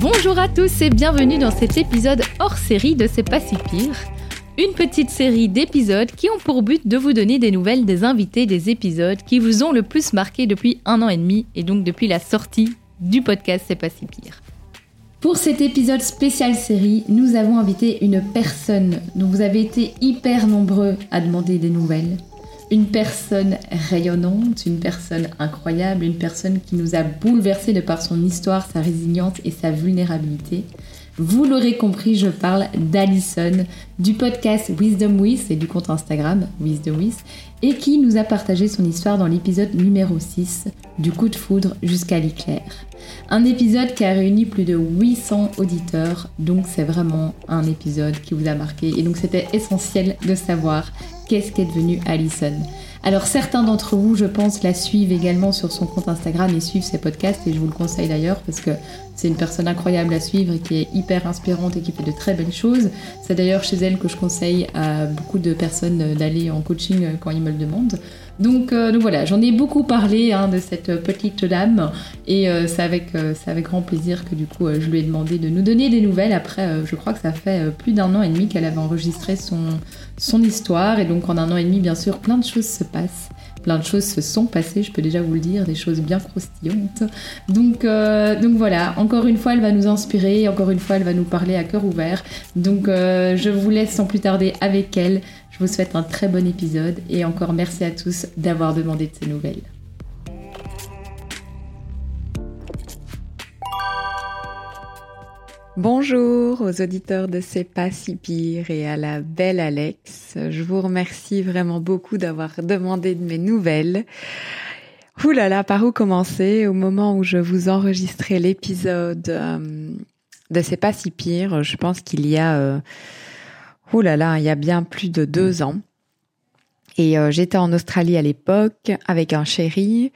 Bonjour à tous et bienvenue dans cet épisode hors série de C'est pas si pire. Une petite série d'épisodes qui ont pour but de vous donner des nouvelles des invités des épisodes qui vous ont le plus marqué depuis un an et demi et donc depuis la sortie du podcast C'est pas si pire. Pour cet épisode spécial série, nous avons invité une personne dont vous avez été hyper nombreux à demander des nouvelles. Une personne rayonnante, une personne incroyable, une personne qui nous a bouleversés de par son histoire, sa résilience et sa vulnérabilité. Vous l'aurez compris, je parle d'Alison, du podcast Wisdom With et du compte Instagram Wisdom With, et qui nous a partagé son histoire dans l'épisode numéro 6, du coup de foudre jusqu'à l'éclair. Un épisode qui a réuni plus de 800 auditeurs, donc c'est vraiment un épisode qui vous a marqué, et donc c'était essentiel de savoir qu'est-ce qu'est devenu Alison? Alors certains d'entre vous, je pense, la suivent également sur son compte Instagram et suivent ses podcasts et je vous le conseille d'ailleurs parce que c'est une personne incroyable à suivre et qui est hyper inspirante et qui fait de très belles choses. C'est d'ailleurs chez elle que je conseille à beaucoup de personnes d'aller en coaching quand ils me le demandent. Donc, euh, donc voilà, j'en ai beaucoup parlé hein, de cette petite dame et euh, c'est avec, euh, avec grand plaisir que du coup je lui ai demandé de nous donner des nouvelles. Après, je crois que ça fait plus d'un an et demi qu'elle avait enregistré son, son histoire et donc en un an et demi, bien sûr, plein de choses se passent. Plein de choses se sont passées, je peux déjà vous le dire, des choses bien croustillantes. Donc, donc voilà, encore une fois, elle va nous inspirer, encore une fois, elle va nous parler à cœur ouvert. Donc je vous laisse sans plus tarder avec elle. Je vous souhaite un très bon épisode et encore merci à tous d'avoir demandé de ces nouvelles. Bonjour aux auditeurs de C'est pas si pire et à la belle Alex. Je vous remercie vraiment beaucoup d'avoir demandé de mes nouvelles. Ouh là là, par où commencer? Au moment où je vous enregistrais l'épisode euh, de C'est pas si pire, je pense qu'il y a euh, Ouh là là, il y a bien plus de deux ans. Et euh, j'étais en Australie à l'époque avec un chéri.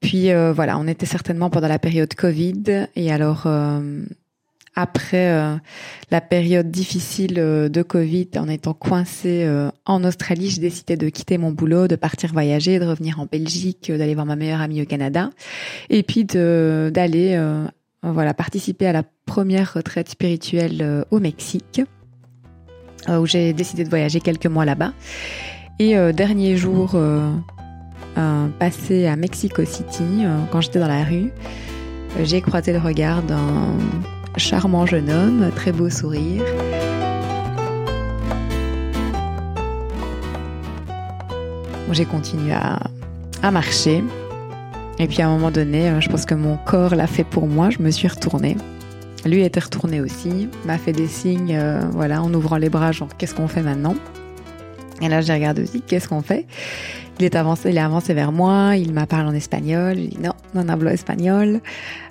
Puis euh, voilà, on était certainement pendant la période Covid. Et alors, euh, après la période difficile de Covid, en étant coincée en Australie, j'ai décidé de quitter mon boulot, de partir voyager, de revenir en Belgique, d'aller voir ma meilleure amie au Canada. Et puis d'aller voilà participer à la première retraite spirituelle au Mexique. Euh, où j'ai décidé de voyager quelques mois là-bas. Et euh, dernier jour euh, passé à Mexico City, quand j'étais dans la rue, j'ai croisé le regard d'un charmant jeune homme, très beau sourire. J'ai continué à, à, marcher. Et puis à un moment donné, je pense que mon corps l'a fait pour moi, je me suis retournée. Lui était retourné aussi, m'a fait des signes, euh, voilà, en ouvrant les bras, genre qu'est-ce qu'on fait maintenant? Et là, j'ai regardé aussi, qu'est-ce qu'on fait? Il est avancé, il est avancé vers moi, il m'a parlé en espagnol, j'ai dit non, non hablo espagnol.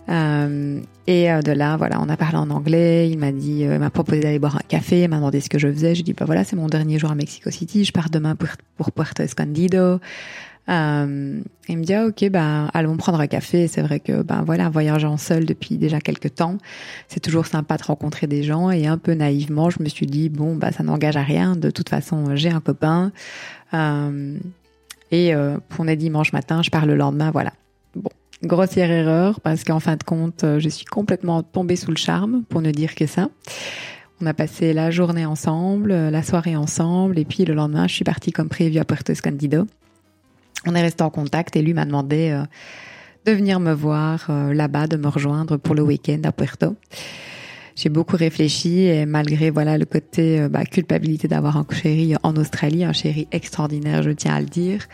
Euh, et euh, de là, voilà, on a parlé en anglais. Il m'a dit, il m'a proposé d'aller boire un café, il m'a demandé ce que je faisais. J'ai dit, bah voilà, c'est mon dernier jour à Mexico City, je pars demain pour, pour Puerto Escondido. Euh, il me dit ah, ok ben allons prendre un café. C'est vrai que ben voilà voyageant seul depuis déjà quelques temps, c'est toujours sympa de rencontrer des gens et un peu naïvement je me suis dit bon bah ça n'engage à rien. De toute façon j'ai un copain euh, et euh, on est dimanche matin, je pars le lendemain voilà. Bon grossière erreur parce qu'en fin de compte je suis complètement tombée sous le charme pour ne dire que ça. On a passé la journée ensemble, la soirée ensemble, et puis le lendemain, je suis partie comme prévu à Puerto Escondido on est resté en contact et lui m'a demandé euh, de venir me voir euh, là-bas, de me rejoindre pour le week-end à Puerto. J'ai beaucoup réfléchi et malgré voilà le côté euh, bah, culpabilité d'avoir un chéri en Australie, un chéri extraordinaire, je tiens à le dire,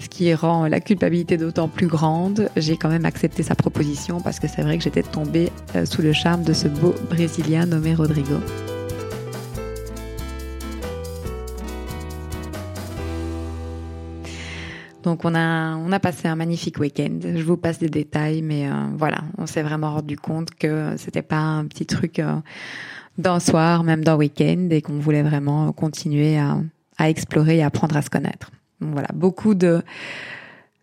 ce qui rend la culpabilité d'autant plus grande, j'ai quand même accepté sa proposition parce que c'est vrai que j'étais tombée sous le charme de ce beau Brésilien nommé Rodrigo. Donc on a on a passé un magnifique week-end. Je vous passe des détails, mais euh, voilà, on s'est vraiment rendu compte que c'était pas un petit truc euh, d'un soir, même d'un week-end, et qu'on voulait vraiment continuer à, à explorer et apprendre à se connaître. Donc voilà, beaucoup de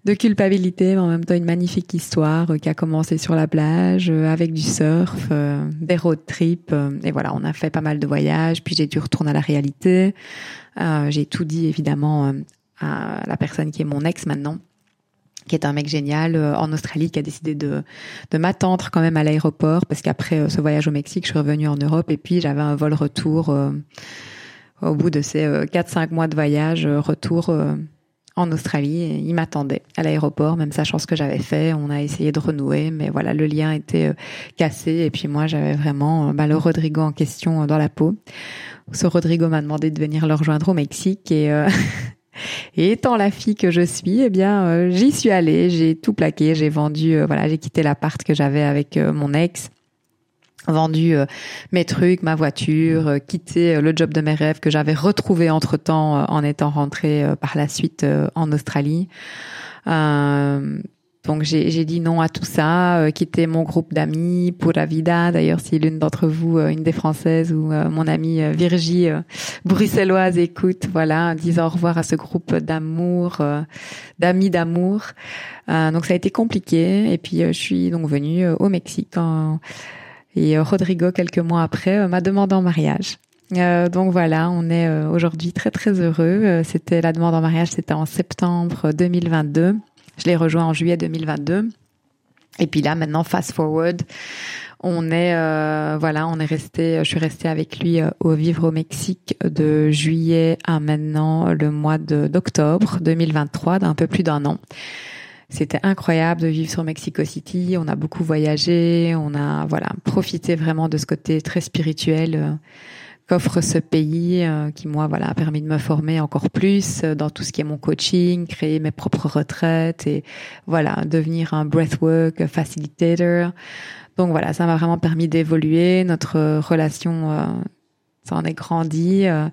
de culpabilité, mais en même temps une magnifique histoire euh, qui a commencé sur la plage avec du surf, des road trips, et voilà, on a fait pas mal de voyages. Puis j'ai dû retourner à la réalité. j'ai tout dit évidemment à la personne qui est mon ex maintenant qui est un mec génial en Australie qui a décidé de, de m'attendre quand même à l'aéroport parce qu'après ce voyage au Mexique, je suis revenue en Europe et puis j'avais un vol retour au bout de ces 4-5 mois de voyage, retour en Australie. il m'attendait à l'aéroport, même sachant ce que j'avais fait. On a essayé de renouer, mais voilà, le lien était euh, cassé. Et puis moi, j'avais vraiment euh, bah, le Rodrigo en question euh, dans la peau. Ce Rodrigo m'a demandé de venir le rejoindre au Mexique et Et étant la fille que je suis, eh bien, j'y suis allée, j'ai tout plaqué, j'ai vendu, voilà, j'ai quitté l'appart que j'avais avec mon ex vendu euh, mes trucs, ma voiture, euh, quitté euh, le job de mes rêves que j'avais retrouvé entre-temps en étant rentrée par la suite en Australie. Donc j'ai dit non à tout ça, quitté mon groupe d'amis pour la vida. D'ailleurs, si l'une d'entre vous, une des françaises ou mon amie Virgie bruxelloise écoute, voilà, disant au revoir à ce groupe d'amour, d'amis d'amour. donc ça a été compliqué. Et puis je suis donc venue au Mexique en et euh, Rodrigo, quelques mois après, euh, m'a demandé en mariage. Euh, donc voilà, on est aujourd'hui très très heureux. C'était la demande en mariage, c'était en septembre 2022. Je l'ai rejoint en juillet 2022. Et puis là, maintenant, fast forward, on est voilà, on est resté. Je suis restée avec lui au vivre au Mexique de juillet à maintenant le mois d'octobre 2023, d'un peu plus d'un an. C'était incroyable de vivre sur Mexico City. On a beaucoup voyagé, on a voilà profité vraiment de ce côté très spirituel euh, qu'offre ce pays, euh, qui moi voilà a permis de me former encore plus euh, dans tout ce qui est mon coaching, créer mes propres retraites et voilà devenir un breathwork facilitator. Donc voilà, ça m'a vraiment permis d'évoluer notre relation ça en est grandi. Euh,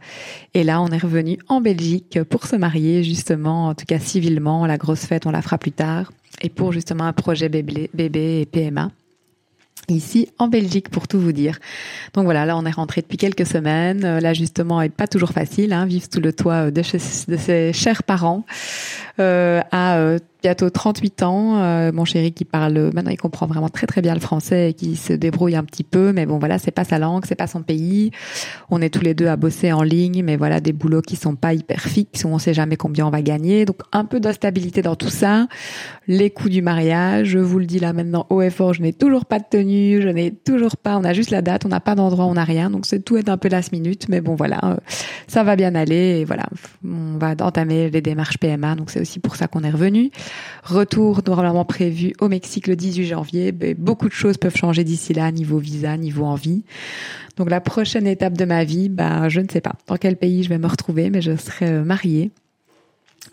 et là, on est revenu en Belgique pour se marier, justement, en tout cas civilement. La grosse fête, on la fera plus tard. Et pour justement un projet bébé, bébé et PMA ici en Belgique pour tout vous dire. Donc voilà, là on est rentré depuis quelques semaines. Euh, l'ajustement est pas toujours facile, hein, vivre sous le toit de, de ses chers parents à euh, bientôt 38 ans. Euh, mon chéri qui parle, maintenant il comprend vraiment très très bien le français et qui se débrouille un petit peu, mais bon voilà, c'est pas sa langue, c'est pas son pays. On est tous les deux à bosser en ligne, mais voilà des boulots qui sont pas hyper fixes où on sait jamais combien on va gagner. Donc un peu d'instabilité dans tout ça. Les coûts du mariage, je vous le dis là maintenant haut et fort, je n'ai toujours pas de tenue, je n'ai toujours pas, on a juste la date, on n'a pas d'endroit, on n'a rien, donc c'est tout est un peu last minute, mais bon voilà, ça va bien aller et voilà, on va entamer les démarches PMA, donc c'est aussi pour ça qu'on est revenu. Retour normalement prévu au Mexique le 18 janvier. Ben, beaucoup de choses peuvent changer d'ici là, niveau visa, niveau envie. Donc la prochaine étape de ma vie, bah, je ne sais pas dans quel pays je vais me retrouver, mais je serai euh, mariée.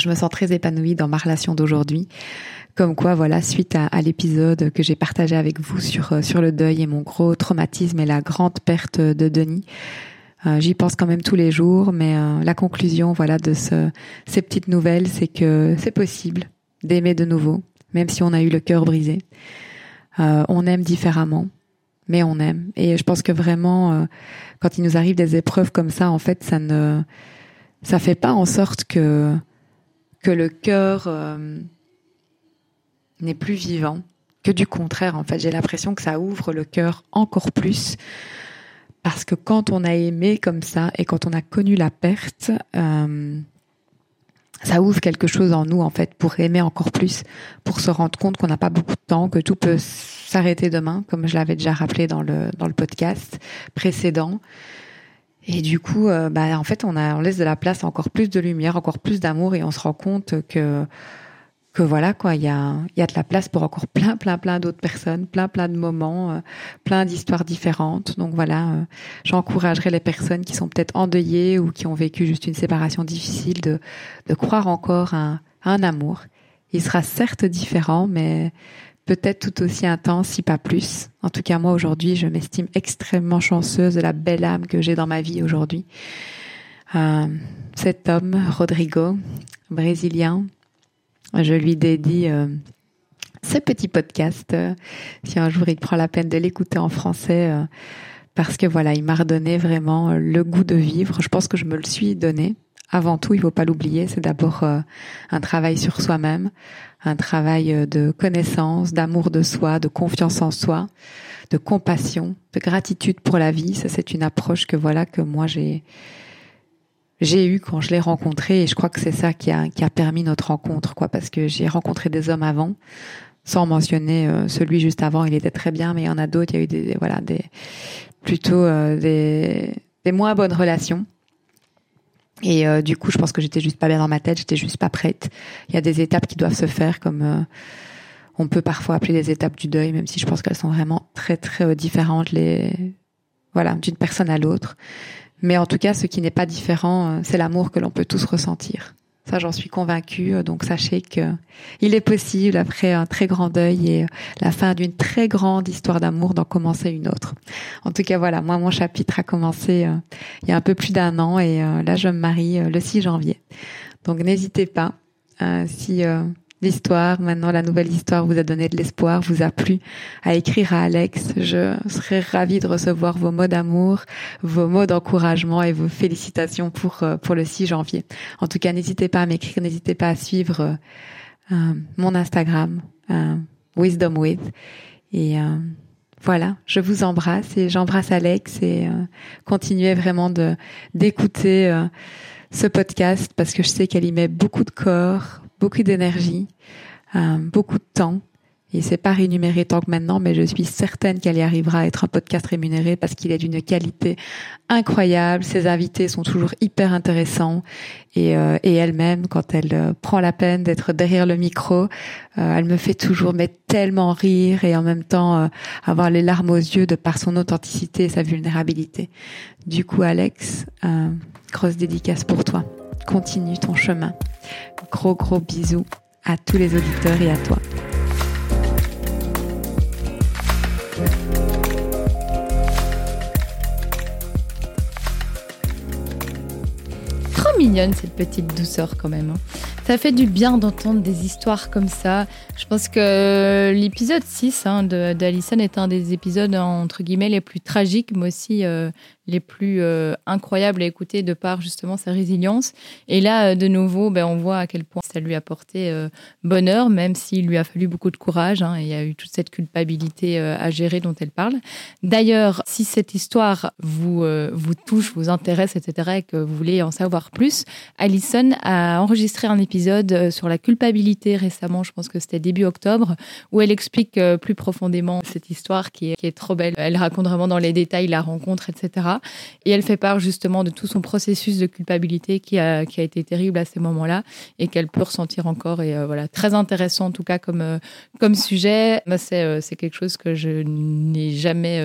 Je me sens très épanouie dans ma relation d'aujourd'hui. Comme quoi, voilà, suite à, l'épisode que j'ai partagé avec vous sur euh, sur le deuil et mon gros traumatisme et la grande perte de Denis, j'y pense quand même tous les jours, mais euh, la conclusion, voilà, de ce, ces petites nouvelles, c'est que c'est possible d'aimer de nouveau, même si on a eu le cœur brisé. Euh, on aime différemment, mais on aime. Et je pense que vraiment, quand il nous arrive des épreuves comme ça, en fait, ça ne, ça fait pas en sorte que que le cœur n'est plus vivant. Que du contraire, en fait, j'ai l'impression que ça ouvre le cœur encore plus parce que quand on a aimé comme ça et quand on a connu la perte, euh, ça ouvre quelque chose en nous en fait pour aimer encore plus, pour se rendre compte qu'on n'a pas beaucoup de temps, que tout peut s'arrêter demain, comme je l'avais déjà rappelé dans le dans le podcast précédent. Et du coup, euh, bah en fait, on a on laisse de la place à encore plus de lumière, encore plus d'amour, et on se rend compte que que voilà quoi, il y a, y a de la place pour encore plein, plein, plein d'autres personnes, plein, plein de moments, euh, plein d'histoires différentes. Donc voilà, euh, j'encouragerais les personnes qui sont peut-être endeuillées ou qui ont vécu juste une séparation difficile de, de croire encore à, un amour. Il sera certes différent, mais peut-être tout aussi intense, si pas plus. En tout cas, moi aujourd'hui, je m'estime extrêmement chanceuse de la belle âme que j'ai dans ma vie aujourd'hui. Euh, cet homme, Rodrigo, brésilien, je lui dédie euh, ce petit podcast. Euh, si un jour il prend la peine de l'écouter en français, euh, parce que voilà, il m'a redonné vraiment le goût de vivre. Je pense que je me le suis donné. Avant tout, il faut pas l'oublier, c'est d'abord un travail sur soi-même, un travail de connaissance, d'amour de soi, de confiance en soi, de compassion, de gratitude pour la vie. Ça, c'est une approche que voilà que moi j'ai j'ai eu quand je l'ai rencontré et je crois que c'est ça qui a, qui a permis notre rencontre quoi parce que j'ai rencontré des hommes avant sans mentionner euh, celui juste avant il était très bien mais il y en a d'autres il y a eu des voilà des plutôt euh, des, des moins bonnes relations. Et euh, du coup je pense que j'étais juste pas bien dans ma tête j'étais juste pas prête. Il y a des étapes qui doivent se faire comme on peut parfois appeler des étapes du deuil même si je pense qu'elles sont vraiment très très différentes les voilà d'une personne à l'autre mais en tout cas, ce qui n'est pas différent, euh, c'est l'amour que l'on peut tous ressentir. Ça, j'en suis convaincue. Euh, donc, sachez que il est possible, après un très grand deuil et euh, la fin d'une très grande histoire d'amour, d'en commencer une autre. En tout cas, voilà, moi, mon chapitre a commencé il y a un peu plus d'un an et là, je me marie le 6 janvier. Donc, n'hésitez pas, si l'histoire, maintenant la nouvelle histoire vous a donné de l'espoir, vous a plu, à écrire à Alex. Je serais ravie de recevoir vos mots d'amour, vos mots d'encouragement et vos félicitations pour euh, pour le 6 janvier. En tout cas, n'hésitez pas à m'écrire, n'hésitez pas à suivre euh, euh, mon Instagram, Wisdom With. Et voilà, je vous embrasse et j'embrasse Alex et continuez vraiment de d'écouter ce podcast parce que je sais qu'elle y met beaucoup de corps, beaucoup d'énergie, euh, beaucoup de temps. Et c'est pas rémunéré tant que maintenant, mais je suis certaine qu'elle y arrivera à être un podcast rémunéré parce qu'il est d'une qualité incroyable. Ses invités sont toujours hyper intéressants et, euh, elle-même, quand elle euh, prend la peine d'être derrière le micro, elle me fait toujours mais tellement rire et en même temps avoir les larmes aux yeux de par son authenticité et sa vulnérabilité. Du coup, Alex, grosse dédicace pour toi. Continue ton chemin. Gros gros bisous à tous les auditeurs et à toi. Trop mignonne cette petite douceur quand même. Hein. Ça fait du bien d'entendre des histoires comme ça. Je pense que l'épisode 6 hein, d'Alison est un des épisodes entre guillemets les plus tragiques, mais aussi euh, les plus euh, incroyables à écouter de par justement sa résilience. Et là, euh, de nouveau, ben, on voit à quel point ça lui a apporté euh, bonheur, même s'il lui a fallu beaucoup de courage. Hein, et il y a eu toute cette culpabilité à gérer dont elle parle. D'ailleurs, si cette histoire vous, vous touche, vous intéresse, etc., et que vous voulez en savoir plus, Alison a enregistré un épisode sur la culpabilité récemment, je pense que c'était début octobre, où elle explique plus profondément cette histoire qui est, trop belle. Elle raconte vraiment dans les détails la rencontre, etc. Et elle fait part justement de tout son processus de culpabilité qui a, été terrible à ces moments-là et qu'elle peut ressentir encore. Et euh, voilà, très intéressant en tout cas comme, euh, sujet. Euh, c'est quelque chose que je n'ai jamais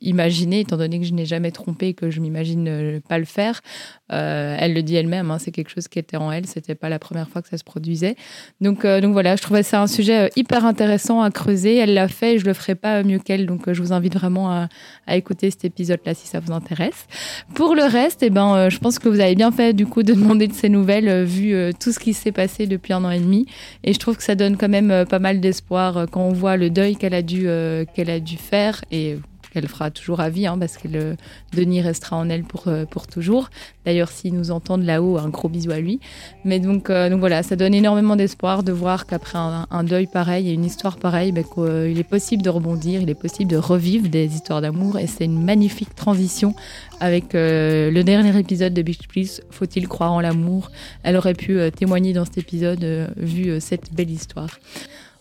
imaginé, étant donné que je n'ai jamais trompé et que je m'imagine pas le faire. elle le dit elle-même, hein, c'est quelque chose qui était en elle, c'était pas la première fois que ça se produisait. Donc, donc voilà, je trouvais ça un sujet hyper intéressant à creuser. Elle l'a fait et je le ferai pas mieux qu'elle. Donc je vous invite vraiment à, écouter cet épisode-là si ça vous intéresse. Pour le reste, eh ben, euh, je pense que vous avez bien fait du coup de demander de ces nouvelles euh, vu euh, tout ce qui s'est passé depuis un an et demi. Et je trouve que ça donne quand même pas mal d'espoir quand on voit le deuil qu'elle a dû qu'elle a dû faire qu'elle fera toujours à vie, hein, parce que le Denis restera en elle pour, euh, pour toujours. D'ailleurs, s'ils nous entendent là-haut, un gros bisou à lui. Mais donc, euh, donc voilà, ça donne énormément d'espoir de voir qu'après un, deuil pareil et une histoire pareille, ben, qu'il est possible de rebondir, il est possible de revivre des histoires d'amour. Et c'est une magnifique transition avec euh, le dernier épisode de Beach Please, Faut-il croire en l'amour? Elle aurait pu témoigner dans cet épisode, vu cette belle histoire.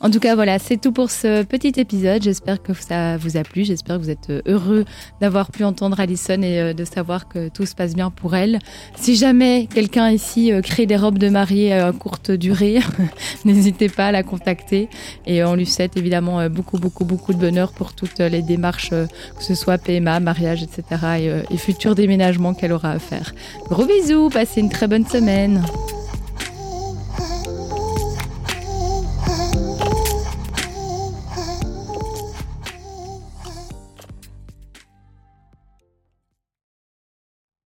En tout cas, voilà, c'est tout pour ce petit épisode. J'espère que ça vous a plu. J'espère que vous êtes euh, heureux d'avoir pu entendre Alison et euh, de savoir que tout se passe bien pour elle. Si jamais quelqu'un ici euh, crée des robes de mariée à courte durée, n'hésitez pas à la contacter. Et on lui souhaite évidemment beaucoup, beaucoup, beaucoup de bonheur pour toutes les démarches, que ce soit PMA, mariage, etc. et, et futurs déménagements qu'elle aura à faire. Gros bisous, passez une très bonne semaine.